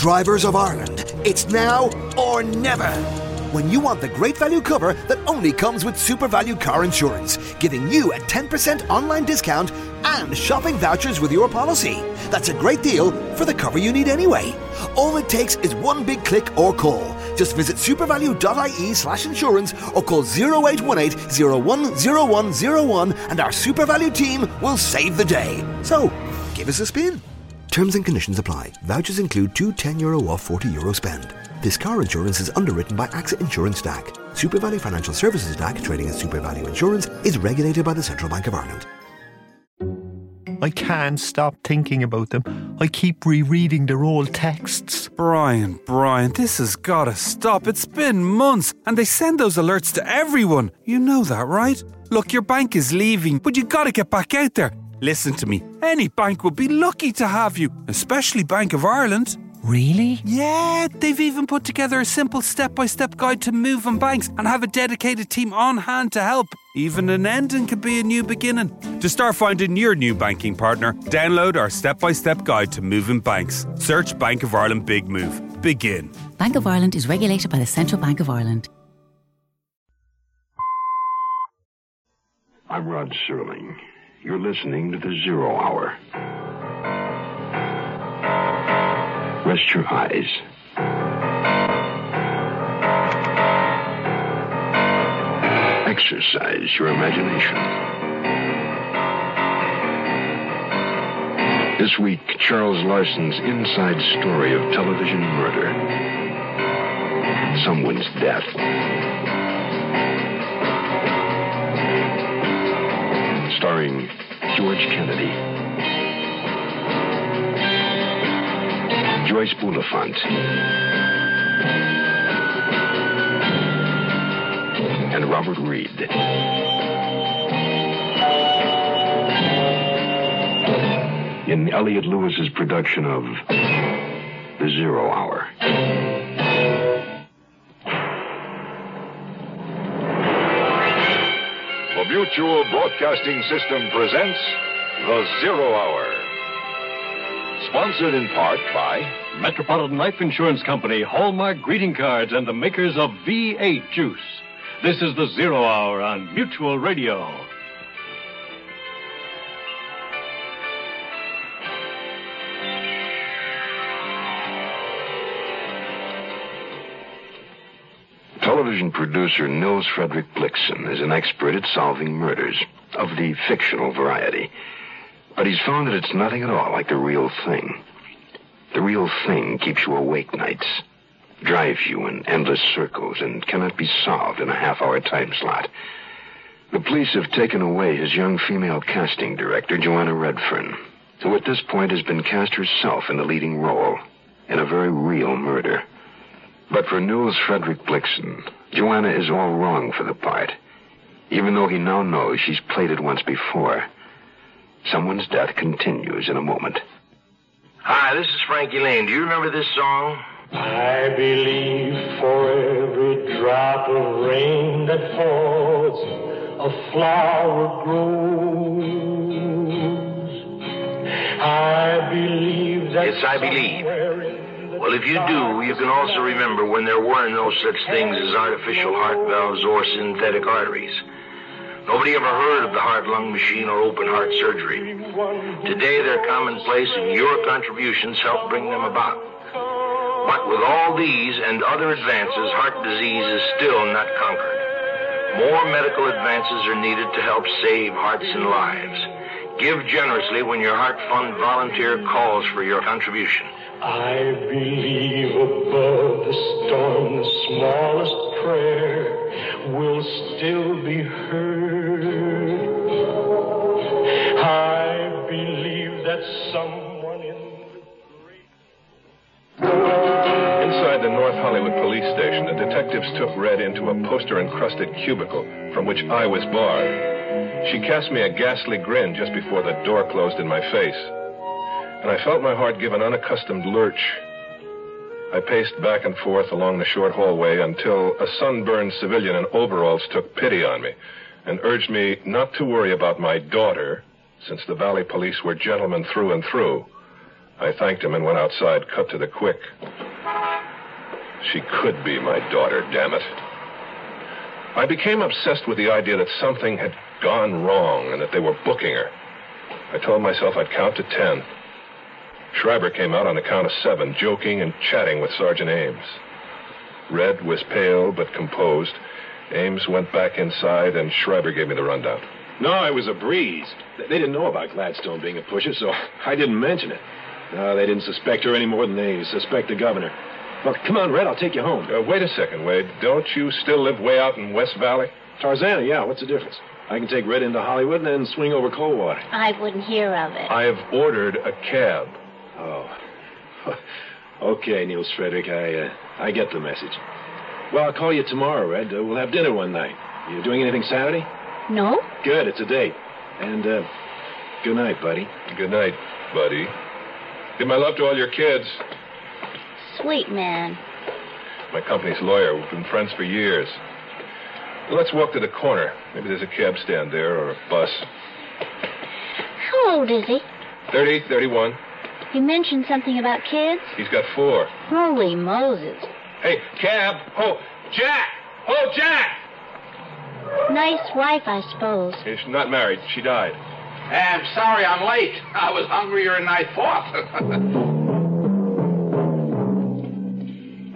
Drivers of Ireland, it's now or never. When you want the great value cover that only comes with SuperValu Car Insurance, giving you a 10% online discount and shopping vouchers with your policy. That's a great deal for the cover you need anyway. All it takes is one big click or call. Just visit supervalu.ie slash insurance or call 0818 010101 and our SuperValu team will save the day. So, give us a spin. Terms and conditions apply. Vouchers include two 10 euro off 40 euro spend. This car insurance is underwritten by AXA Insurance DAC. SuperValu Financial Services DAC, trading as SuperValu Insurance, is regulated by the Central Bank of Ireland. I can't stop thinking about them. I keep rereading their old texts. Brian, Brian, this has gotta stop. It's been months, and they send those alerts to everyone. You know that, right? Look, your bank is leaving, but you gotta get back out there. Listen to me. Any bank would be lucky to have you, especially Bank of Ireland. Really? Yeah, they've even put together a simple step by step guide to moving banks and have a dedicated team on hand to help. Even an ending could be a new beginning. To start finding your new banking partner, download our step by step guide to moving banks. Search Bank of Ireland Big Move. Begin. Bank of Ireland is regulated by the Central Bank of Ireland. I'm Rod Serling. You're listening to the Zero Hour. Rest your eyes. Exercise your imagination. This week, Charles Larson's inside story of television murder. Someone's death. Starring George Kennedy. Joyce Bulifant. And Robert Reed. In Elliott Lewis's production of The Zero Hour. Mutual Broadcasting System presents The Zero Hour. Sponsored in part by Metropolitan Life Insurance Company, Hallmark greeting cards, and the makers of V8 juice. This is the Zero Hour on Mutual Radio. Television producer Nils Frederick Blixen is an expert at solving murders of the fictional variety. But he's found that it's nothing at all like the real thing. The real thing keeps you awake nights, drives you in endless circles, and cannot be solved in a half hour time slot. The police have taken away his young female casting director, Joanna Redfern, who at this point has been cast herself in the leading role in a very real murder. But for Nils Frederick Blixen, Joanna is all wrong for the part, even though he now knows she's played it once before. Someone's death continues in a moment. Hi, this is Frankie Laine. Do you remember this song? I believe for every drop of rain that falls, a flower grows. I believe that. Yes, I believe. Well, if you do, you can also remember when there were no such things as artificial heart valves or synthetic arteries. Nobody ever heard of the heart lung machine or open heart surgery. Today they're commonplace, and your contributions help bring them about. But with all these and other advances, heart disease is still not conquered. More medical advances are needed to help save hearts and lives. Give generously when your Heart Fund volunteer calls for your contribution. I believe above the storm, the smallest prayer will still be heard. I believe that someone in Inside the North Hollywood police station, the detectives took Red into a poster encrusted cubicle from which I was barred. She cast me a ghastly grin just before the door closed in my face. And I felt my heart give an unaccustomed lurch. I paced back and forth along the short hallway until a sunburned civilian in overalls took pity on me and urged me not to worry about my daughter, since the Valley police were gentlemen through and through. I thanked him and went outside, cut to the quick. She could be my daughter, damn it. I became obsessed with the idea that something had gone wrong and that they were booking her. I told myself I'd count to ten. Schreiber came out on the count of seven, joking and chatting with Sergeant Ames. Red was pale but composed. Ames went back inside, and Schreiber gave me the rundown. No, it was a breeze. They didn't know about Gladstone being a pusher, so I didn't mention it. No, they didn't suspect her any more than they suspect the governor. Well, come on, Red, I'll take you home. Uh, wait a second, Wade. Don't you still live way out in West Valley? Tarzana, yeah, what's the difference? I can take Red into Hollywood and then swing over Coldwater. I wouldn't hear of it. I have ordered a cab. Oh. okay, Nils Frederick, I, uh, I get the message. Well, I'll call you tomorrow, Red. Uh, we'll have dinner one night. You doing anything Saturday? No. Good, it's a date. And, uh, good night, buddy. Good night, buddy. Give my love to all your kids. Sweet man. My company's lawyer. We've been friends for years. Well, let's walk to the corner. Maybe there's a cab stand there or a bus. How old is he? 30, 31. You mentioned something about kids? He's got four. Holy Moses. Hey, cab. Oh, Jack. Oh, Jack. Nice wife, I suppose. She's not married. She died. I'm sorry I'm late. I was hungrier than I thought.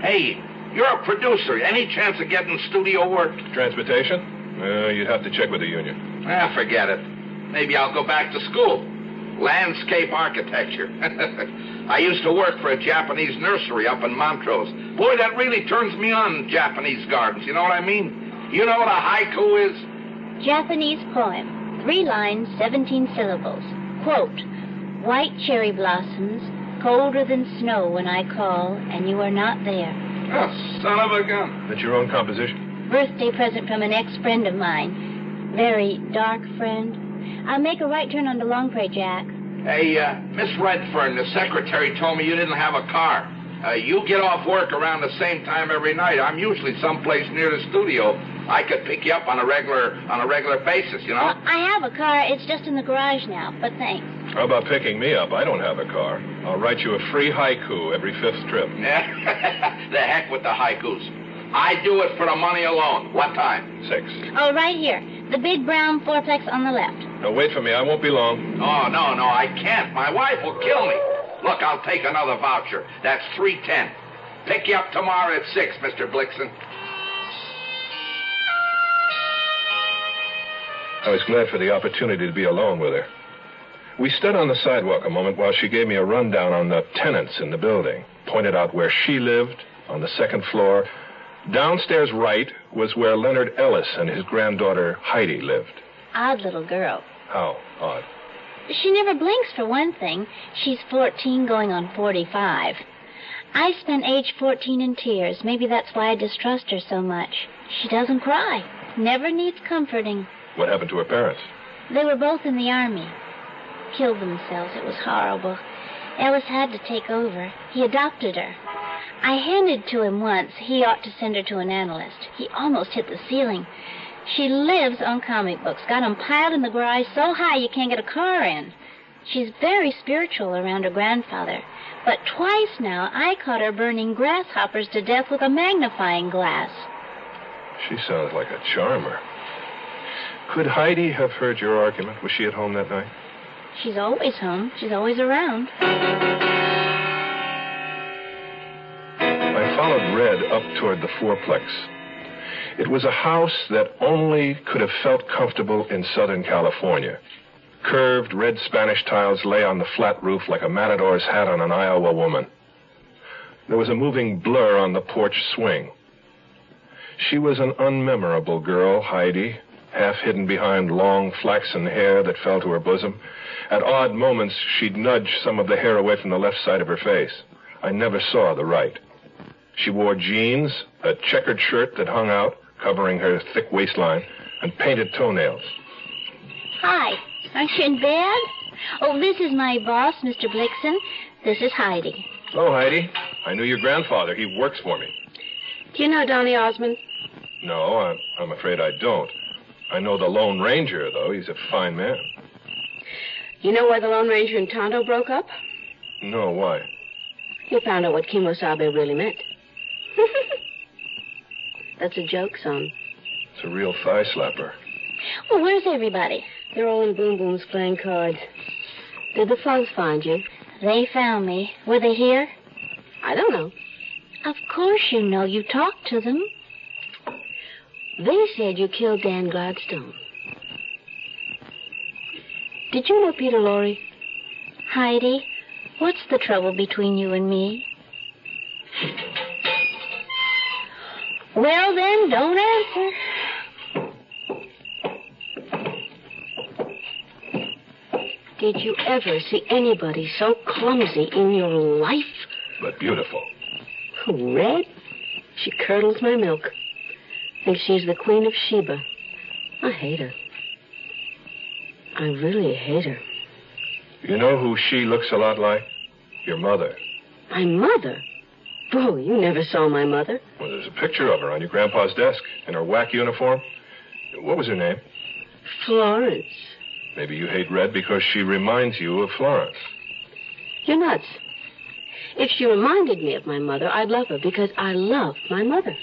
hey, you're a producer. Any chance of getting studio work? Transportation? Uh, you'd have to check with the union. Ah, forget it. Maybe I'll go back to school. Landscape architecture. I used to work for a Japanese nursery up in Montrose. Boy, that really turns me on, Japanese gardens. You know what I mean? You know what a haiku is? Japanese poem. Three lines, 17 syllables. Quote, White cherry blossoms, colder than snow when I call, and you are not there. Oh, son of a gun. That's your own composition? Birthday present from an ex-friend of mine. Very dark friend. I'll make a right turn onto Longpre, Jack. Hey, uh, Miss Redfern, the secretary told me you didn't have a car. Uh, you get off work around the same time every night. I'm usually someplace near the studio. I could pick you up on a regular on a regular basis, you know. Well, I have a car. It's just in the garage now, but thanks. How about picking me up? I don't have a car. I'll write you a free haiku every fifth trip. the heck with the haikus. I do it for the money alone. What time? Six. Oh, right here. The big brown fourplex on the left. Now, wait for me. I won't be long. Oh, no, no, I can't. My wife will kill me. Look, I'll take another voucher. That's 310. Pick you up tomorrow at 6, Mr. Blixen. I was glad for the opportunity to be alone with her. We stood on the sidewalk a moment while she gave me a rundown on the tenants in the building, pointed out where she lived on the second floor. Downstairs right was where Leonard Ellis and his granddaughter Heidi lived. Odd little girl. How odd? She never blinks, for one thing. She's 14 going on 45. I spent age 14 in tears. Maybe that's why I distrust her so much. She doesn't cry. Never needs comforting. What happened to her parents? They were both in the army. Killed themselves. It was horrible. Ellis had to take over. He adopted her. I hinted to him once he ought to send her to an analyst. He almost hit the ceiling. She lives on comic books, got 'em piled in the garage so high you can't get a car in. She's very spiritual around her grandfather. But twice now I caught her burning grasshoppers to death with a magnifying glass. She sounds like a charmer. Could Heidi have heard your argument? Was she at home that night? She's always home. She's always around. Followed Red up toward the fourplex. It was a house that only could have felt comfortable in Southern California. Curved red Spanish tiles lay on the flat roof like a matador's hat on an Iowa woman. There was a moving blur on the porch swing. She was an unmemorable girl, Heidi, half hidden behind long flaxen hair that fell to her bosom. At odd moments, she'd nudge some of the hair away from the left side of her face. I never saw the right. She wore jeans, a checkered shirt that hung out, covering her thick waistline, and painted toenails. Hi. Aren't you in bed? Oh, this is my boss, Mr. Blixen. This is Heidi. Hello, Heidi. I knew your grandfather. He works for me. Do you know Donny Osmond? No, I'm, I'm afraid I don't. I know the Lone Ranger, though. He's a fine man. You know why the Lone Ranger and Tonto broke up? No, why? You found out what Kemosabe really meant. That's a joke, son. It's a real thigh slapper. Well, where's everybody? They're all in Boom Boom's playing cards. Did the thugs find you? They found me. Were they here? I don't know. Of course you know. You talked to them. They said you killed Dan Gladstone. Did you know Peter Lorre? Heidi, what's the trouble between you and me? Well, then, don't answer. Did you ever see anybody so clumsy in your life? But beautiful. Red? She curdles my milk. Thinks she's the Queen of Sheba. I hate her. I really hate her. You know who she looks a lot like? Your mother. My mother? Bro, you never saw my mother. Well, there's a picture of her on your grandpa's desk in her WAC uniform. What was her name? Florence. Maybe you hate Red because she reminds you of Florence. You're nuts. If she reminded me of my mother, I'd love her because I love my mother.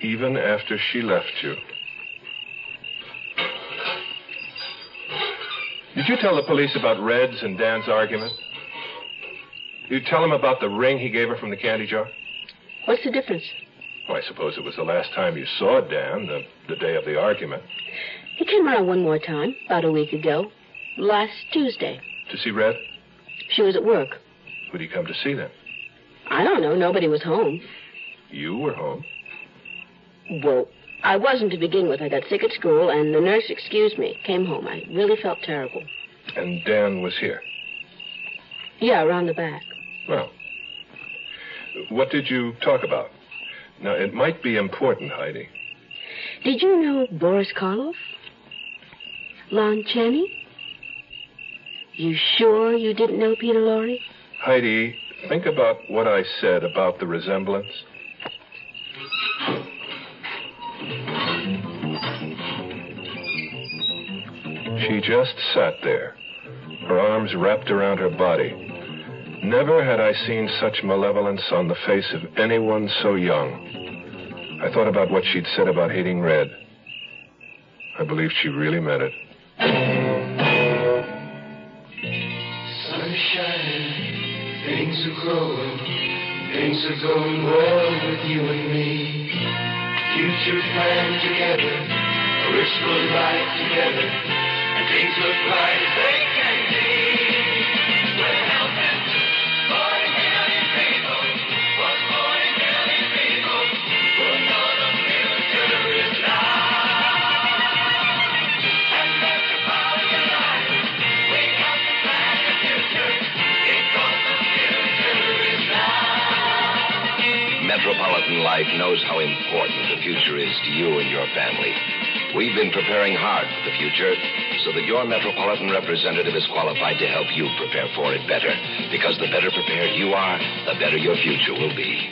Even after she left you. Did you tell the police about Red's and Dan's argument? Did you tell them about the ring he gave her from the candy jar? What's the difference? Well, I suppose it was the last time you saw Dan, the, the day of the argument. He came around one more time, about a week ago. Last Tuesday. To see Red? She was at work. Who'd he come to see then? I don't know. Nobody was home. You were home. Well, I wasn't to begin with. I got sick at school, and the nurse excused me. Came home. I really felt terrible. And Dan was here? Yeah, around the back. Well, what did you talk about? Now, it might be important, Heidi. Did you know Boris Karloff? Lon Chaney? You sure you didn't know Peter Lorre? Heidi, think about what I said about the resemblance. She just sat there, her arms wrapped around her body. Never had I seen such malevolence on the face of anyone so young. I thought about what she'd said about hating Red. I believe she really meant it. Sun shining, things are growing, things are going well with you and me. Future planned together, a wistful life together, and things look bright Metropolitan Life knows how important the future is to you and your family. We've been preparing hard for the future so that your Metropolitan representative is qualified to help you prepare for it better. Because the better prepared you are, the better your future will be.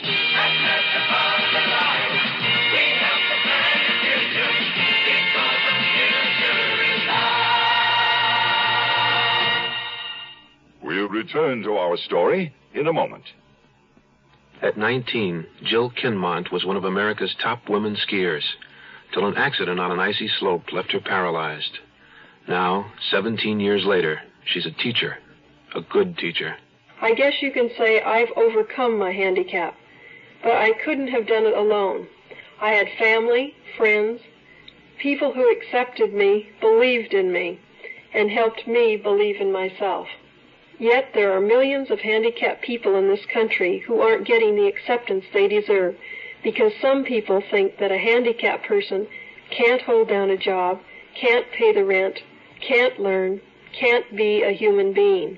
We'll return to our story in a moment. At 19, Jill Kinmont was one of America's top women skiers, till an accident on an icy slope left her paralyzed. Now, 17 years later, she's a teacher, a good teacher. I guess you can say I've overcome my handicap, but I couldn't have done it alone. I had family, friends, people who accepted me, believed in me, and helped me believe in myself. Yet there are millions of handicapped people in this country who aren't getting the acceptance they deserve because some people think that a handicapped person can't hold down a job, can't pay the rent, can't learn, can't be a human being.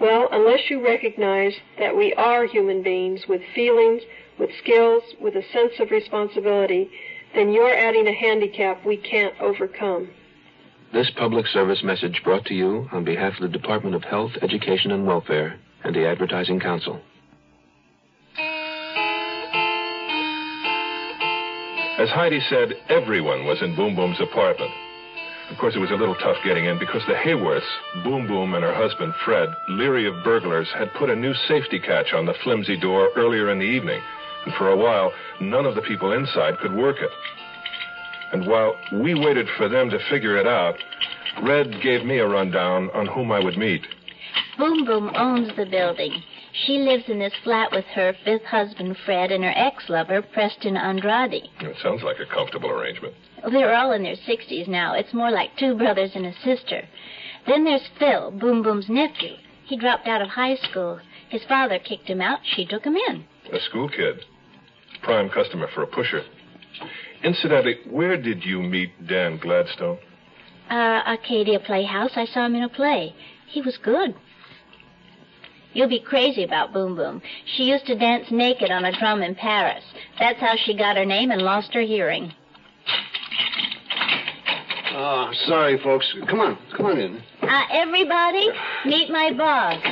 Well, unless you recognize that we are human beings with feelings, with skills, with a sense of responsibility, then you're adding a handicap we can't overcome. This public service message brought to you on behalf of the Department of Health, Education, and Welfare and the Advertising Council. As Heidi said, everyone was in Boom Boom's apartment. Of course, it was a little tough getting in because the Hayworths, Boom Boom and her husband, Fred, leery of burglars, had put a new safety catch on the flimsy door earlier in the evening. And for a while, none of the people inside could work it. And while we waited for them to figure it out, Red gave me a rundown on whom I would meet. Boom Boom owns the building. She lives in this flat with her fifth husband, Fred, and her ex-lover, Preston Andrade. It sounds like a comfortable arrangement. They're all in their 60s now. It's more like two brothers and a sister. Then there's Phil, Boom Boom's nephew. He dropped out of high school. His father kicked him out. She took him in. A school kid. Prime customer for a pusher. Incidentally, where did you meet Dan Gladstone? Uh, Arcadia Playhouse. I saw him in a play. He was good. You'll be crazy about Boom Boom. She used to dance naked on a drum in Paris. That's how she got her name and lost her hearing. Oh, sorry, folks. Come on, come on in. Uh, everybody, meet my boss.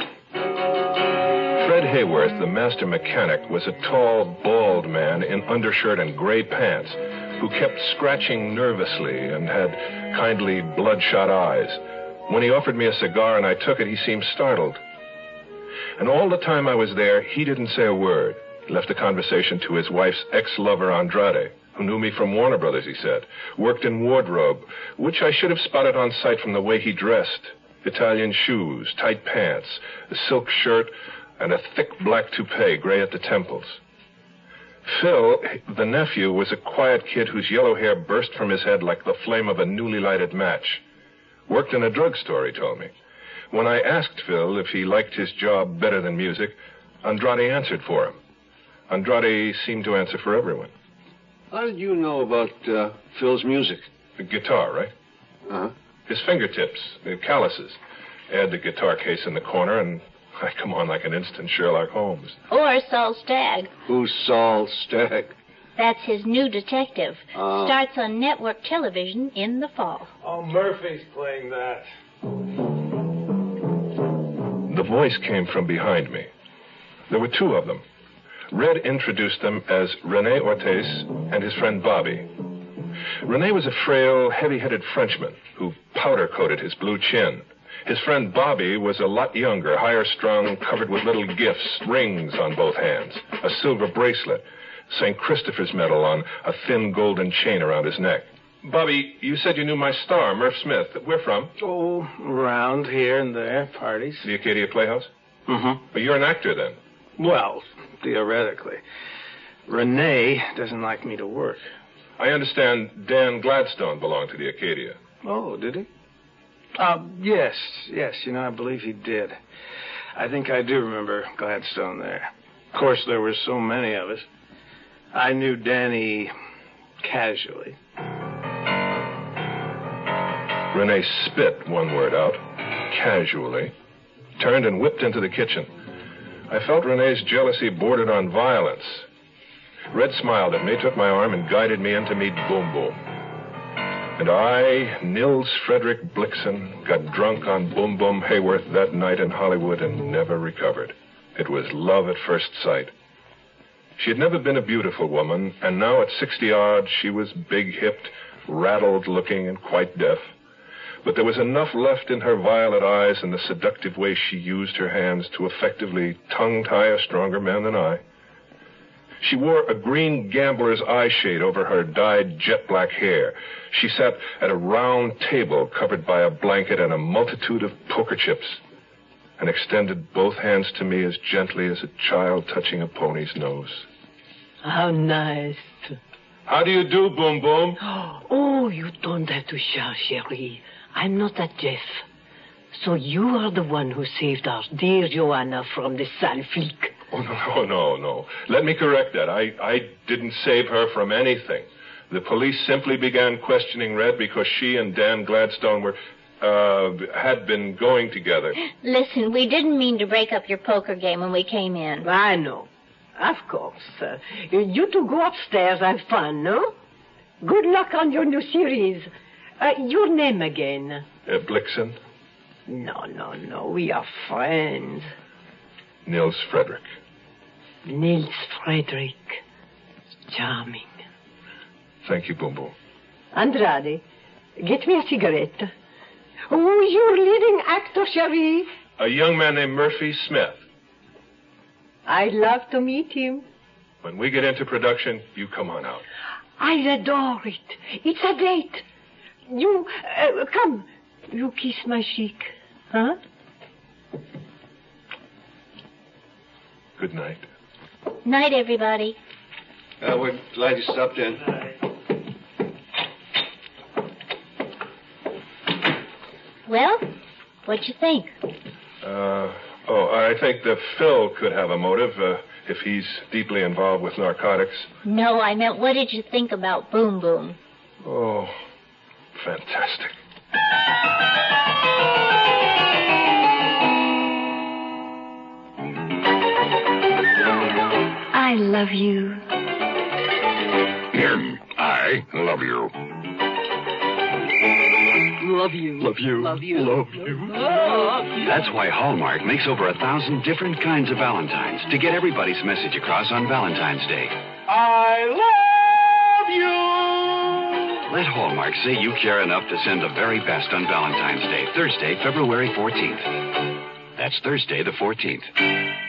Fred Hayworth, the master mechanic, was a tall, bald man in undershirt and gray pants who kept scratching nervously and had kindly, bloodshot eyes. When he offered me a cigar and I took it, he seemed startled. And all the time I was there, he didn't say a word. Left the conversation to his wife's ex-lover, Andrade, who knew me from Warner Brothers, he said. Worked in wardrobe, which I should have spotted on sight from the way he dressed. Italian shoes, tight pants, a silk shirt, and a thick black toupee, gray at the temples. Phil, the nephew, was a quiet kid whose yellow hair burst from his head like the flame of a newly lighted match. Worked in a drugstore, he told me. When I asked Phil if he liked his job better than music, Andrade answered for him. Andrade seemed to answer for everyone. How did you know about uh, Phil's music? The guitar, right? Uh-huh. His fingertips, the calluses. Add the guitar case in the corner, and I come on like an instant Sherlock Holmes. Or Saul Stagg. Who's Saul Stagg? That's his new detective. Oh. Starts on network television in the fall. Oh, Murphy's playing that. The voice came from behind me. There were two of them. Red introduced them as Rene Ortiz and his friend Bobby. Rene was a frail, heavy-headed Frenchman who powder-coated his blue chin. His friend Bobby was a lot younger, higher strung, covered with little gifts, rings on both hands, a silver bracelet, St. Christopher's medal on a thin golden chain around his neck. Bobby, you said you knew my star, Murph Smith. Where from? Oh, around here and there, parties. The Acadia Playhouse? Mm-hmm. But you're an actor then. Well, theoretically. Rene doesn't like me to work. I understand Dan Gladstone belonged to the Acadia. Oh, did he? Uh, yes, yes, you know, I believe he did. I think I do remember Gladstone there. Of course, there were so many of us. I knew Danny casually. Rene spit one word out, casually, turned and whipped into the kitchen. I felt Rene's jealousy bordered on violence. Red smiled at me, took my arm, and guided me in to meet Boom Boom. And I, Nils Frederick Blixen, got drunk on Boom Boom Hayworth that night in Hollywood and never recovered. It was love at first sight. She had never been a beautiful woman, and now at 60 odd, she was big hipped, rattled looking, and quite deaf. But there was enough left in her violet eyes and the seductive way she used her hands to effectively tongue tie a stronger man than I. She wore a green gambler's eye shade over her dyed jet black hair. She sat at a round table covered by a blanket and a multitude of poker chips and extended both hands to me as gently as a child touching a pony's nose. How nice. How do you do, Boom Boom? Oh, you don't have to shout, Cherie. I'm not that deaf. So you are the one who saved our dear Joanna from the sale flic. Oh, no, no, no, no. Let me correct that. I, I didn't save her from anything. The police simply began questioning Red because she and Dan Gladstone were, uh, had been going together. Listen, we didn't mean to break up your poker game when we came in. I know. Of course. Uh, you two go upstairs, have fun, no? Good luck on your new series. Uh, your name again? Uh, Blixen, No, no, no. We are friends. Nils Frederick. Nils Frederick. Charming. Thank you, Boom Boom. Andrade, Get me a cigarette. Who's your leading actor, Cherie? A young man named Murphy Smith. I'd love to meet him. When we get into production, you come on out. I adore it. It's a date. You, uh, come. You kiss my cheek. Huh? Good night. Night, everybody. Uh, we're glad you stopped in. Well, what'd you think? Uh, oh, I think that Phil could have a motive uh, if he's deeply involved with narcotics. No, I meant what did you think about Boom Boom? Oh, fantastic. I love you. Him. I love you. Love you. Love you. Love you. Love you. That's why Hallmark makes over a thousand different kinds of Valentines to get everybody's message across on Valentine's Day. I love you. Let Hallmark say you care enough to send the very best on Valentine's Day, Thursday, February 14th. That's Thursday, the 14th.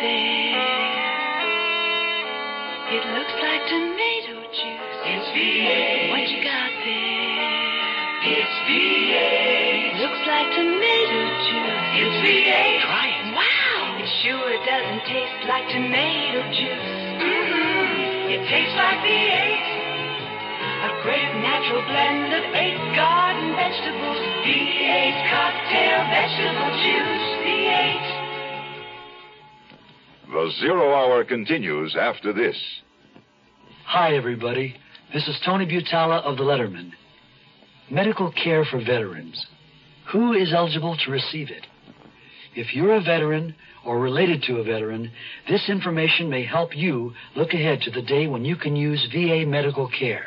There? It looks like tomato juice. It's V8. What you got there? It's V8. Looks like tomato juice. It's V8. Try it. Wow. It sure doesn't taste like tomato juice. Mm-hmm. It tastes like V8. A great natural blend of eight garden vegetables. V8 cocktail vegetable juice. V8. The Zero Hour continues after this. Hi, everybody. This is Tony Butala of The Lettermen. Medical care for veterans. Who is eligible to receive it? If you're a veteran or related to a veteran, this information may help you look ahead to the day when you can use VA medical care.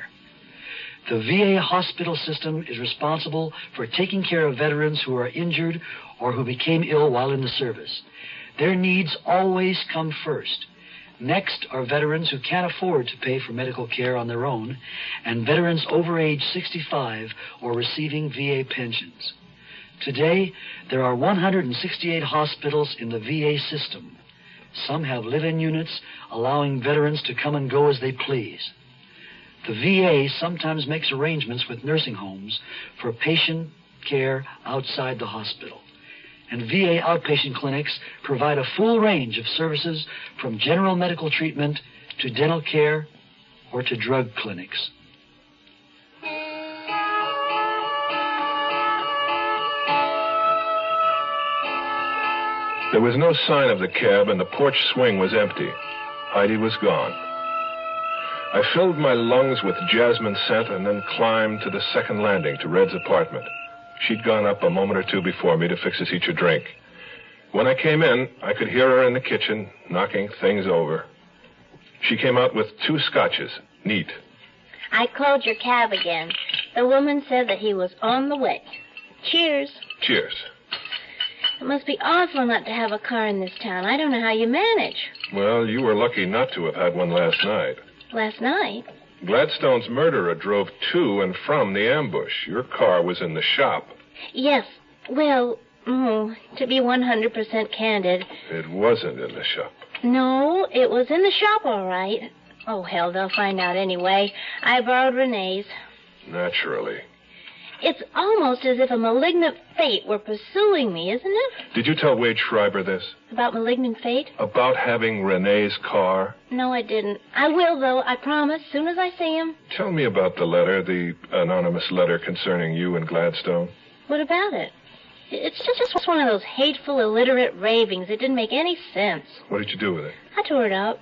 The VA hospital system is responsible for taking care of veterans who are injured or who became ill while in the service. Their needs always come first. Next are veterans who can't afford to pay for medical care on their own, and veterans over age 65 or receiving VA pensions. Today, there are 168 hospitals in the VA system. Some have live in units, allowing veterans to come and go as they please. The VA sometimes makes arrangements with nursing homes for patient care outside the hospital. And VA outpatient clinics provide a full range of services from general medical treatment to dental care or to drug clinics. There was no sign of the cab, and the porch swing was empty. Heidi was gone. I filled my lungs with jasmine scent and then climbed to the second landing to Red's apartment. She'd gone up a moment or two before me to fix us each a drink. When I came in, I could hear her in the kitchen, knocking things over. She came out with two scotches, neat. I called your cab again. The woman said that he was on the way. Cheers. Cheers. It must be awful not to have a car in this town. I don't know how you manage. Well, you were lucky not to have had one last night. Last night? Gladstone's murderer drove to and from the ambush. Your car was in the shop. Yes. Well, oh, to be 100% candid, It wasn't in the shop. no, it was in the shop all right. Oh, hell, they'll find out anyway. I borrowed Rene's. Naturally. It's almost as if a malignant fate were pursuing me, isn't it? Did you tell Wade Schreiber this? About malignant fate? About having Rene's car? No, I didn't. I will, though, I promise, soon as I see him. Tell me about the letter, the anonymous letter concerning you and Gladstone. What about it? It's just, just one of those hateful, illiterate ravings. It didn't make any sense. What did you do with it? I tore it out.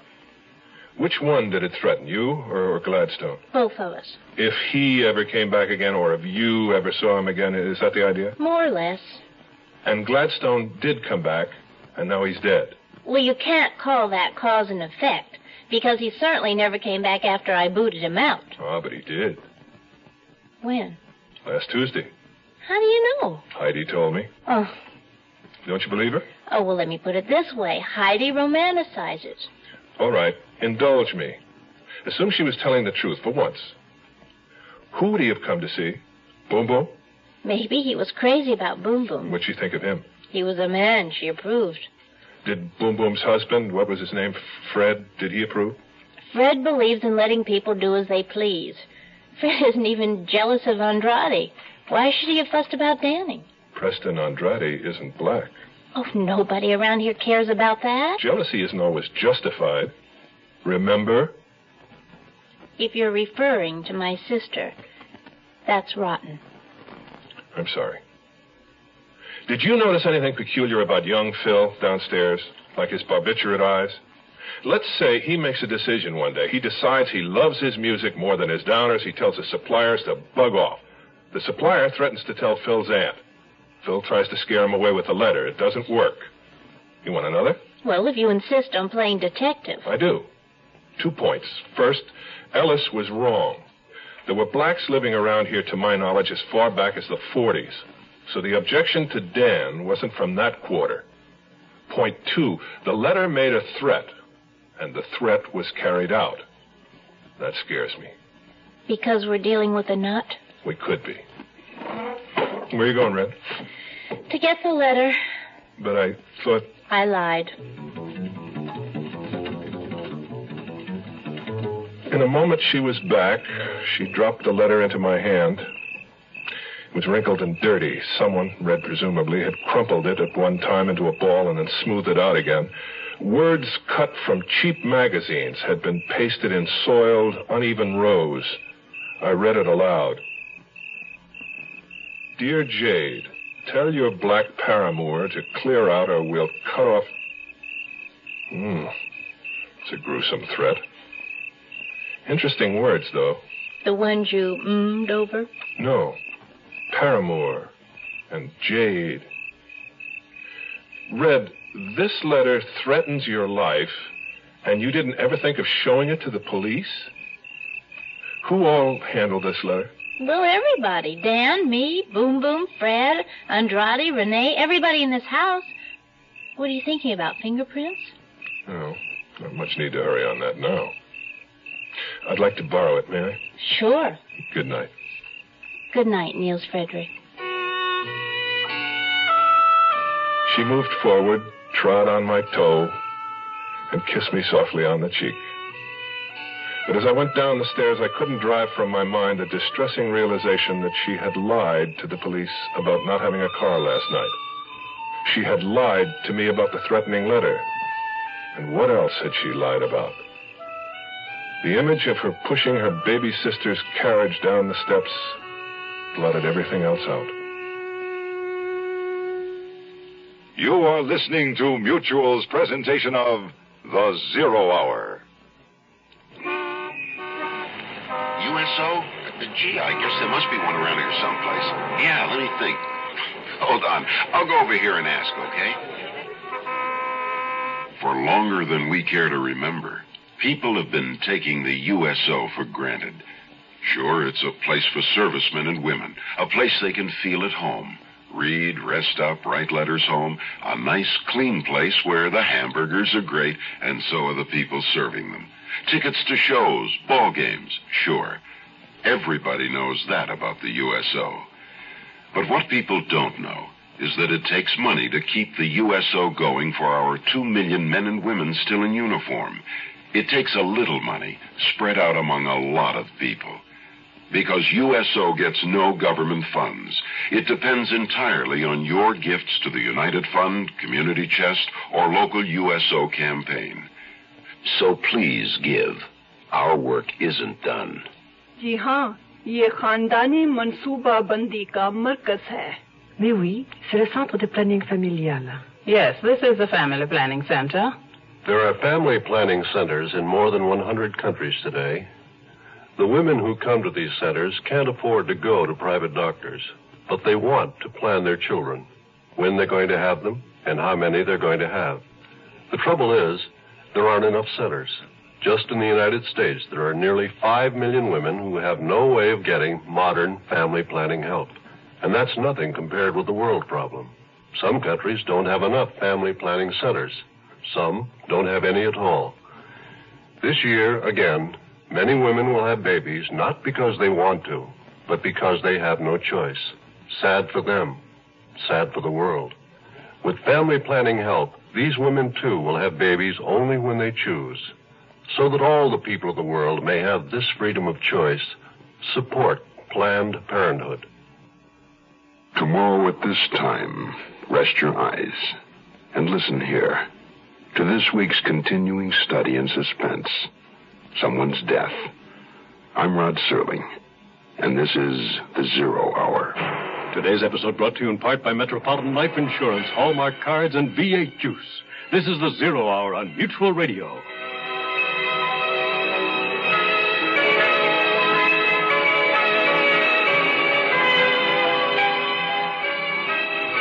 Which one did it threaten, you or, or Gladstone? Both of us. If he ever came back again, or if you ever saw him again, is that the idea? More or less. And Gladstone did come back, and now he's dead. Well, you can't call that cause and effect, because he certainly never came back after I booted him out. Ah, but he did. When? Last Tuesday. How do you know? Heidi told me. Oh, Don't you believe her? oh well, let me put it this way. Heidi romanticizes. All right, indulge me. Assume she was telling the truth for once. Who would he have come to see? Boom Boom? Maybe he was crazy about Boom Boom. What'd she think of him? He was a man. She approved. Did Boom Boom's husband, what was his name, Fred, did he approve? Fred believes in letting people do as they please. Fred isn't even jealous of Andrade. Why should he have fussed about Danny? Preston Andrade isn't black. Oh, nobody around here cares about that. Jealousy isn't always justified. Remember? If you're referring to my sister, that's rotten. I'm sorry. Did you notice anything peculiar about young Phil downstairs, like his barbiturate eyes? Let's say he makes a decision one day. He decides he loves his music more than his downers. He tells his suppliers to bug off. The supplier threatens to tell Phil's aunt. Phil tries to scare him away with a letter. It doesn't work. You want another? Well, if you insist on playing detective. I do. Two points. First, Ellis was wrong. There were blacks living around here, to my knowledge, as far back as the 40s. So the objection to Dan wasn't from that quarter. Point two, the letter made a threat, and the threat was carried out. That scares me. Because we're dealing with a nut? We could be. Where are you going, Red? To get the letter. But I thought. I lied. In a moment she was back. She dropped the letter into my hand. It was wrinkled and dirty. Someone, Red presumably, had crumpled it at one time into a ball and then smoothed it out again. Words cut from cheap magazines had been pasted in soiled, uneven rows. I read it aloud. Dear Jade, tell your black paramour to clear out or we'll cut off. Hmm. It's a gruesome threat. Interesting words, though. The ones you mmm'd over? No. Paramour and Jade. Red, this letter threatens your life, and you didn't ever think of showing it to the police? Who all handled this letter? Well, everybody. Dan, me, Boom Boom, Fred, Andrade, Rene, everybody in this house. What are you thinking about, fingerprints? Oh, not much need to hurry on that now. I'd like to borrow it, may I? Sure. Good night. Good night, Nils Frederick. She moved forward, trod on my toe, and kissed me softly on the cheek. But as I went down the stairs, I couldn't drive from my mind the distressing realization that she had lied to the police about not having a car last night. She had lied to me about the threatening letter. And what else had she lied about? The image of her pushing her baby sister's carriage down the steps blotted everything else out. You are listening to Mutual's presentation of The Zero Hour. USO? Gee, I guess there must be one around here someplace. Yeah, let me think. Hold on. I'll go over here and ask, okay? For longer than we care to remember, people have been taking the USO for granted. Sure, it's a place for servicemen and women, a place they can feel at home. Read, rest up, write letters home. A nice, clean place where the hamburgers are great and so are the people serving them. Tickets to shows, ball games, sure. Everybody knows that about the USO. But what people don't know is that it takes money to keep the USO going for our two million men and women still in uniform. It takes a little money spread out among a lot of people. Because USO gets no government funds. It depends entirely on your gifts to the United Fund, Community Chest, or local USO campaign. So please give. Our work isn't done. जी हाँ ये खानदानी मंसूबा बंदी का मरकज है Mais oui, c'est le centre de planning familial. Yes, this is the family planning center. There are family planning centers in more than 100 countries today. The women who come to these centers can't afford to go to private doctors, but they want to plan their children, when they're going to have them, and how many they're going to have. The trouble is, there aren't enough centers. Just in the United States, there are nearly 5 million women who have no way of getting modern family planning help. And that's nothing compared with the world problem. Some countries don't have enough family planning centers. Some don't have any at all. This year, again, many women will have babies not because they want to, but because they have no choice. Sad for them. Sad for the world. With family planning help, these women too will have babies only when they choose. So that all the people of the world may have this freedom of choice, support Planned Parenthood. Tomorrow at this time, rest your eyes and listen here to this week's continuing study in suspense someone's death. I'm Rod Serling, and this is the Zero Hour. Today's episode brought to you in part by Metropolitan Life Insurance, Hallmark Cards, and V8 Juice. This is the Zero Hour on Mutual Radio.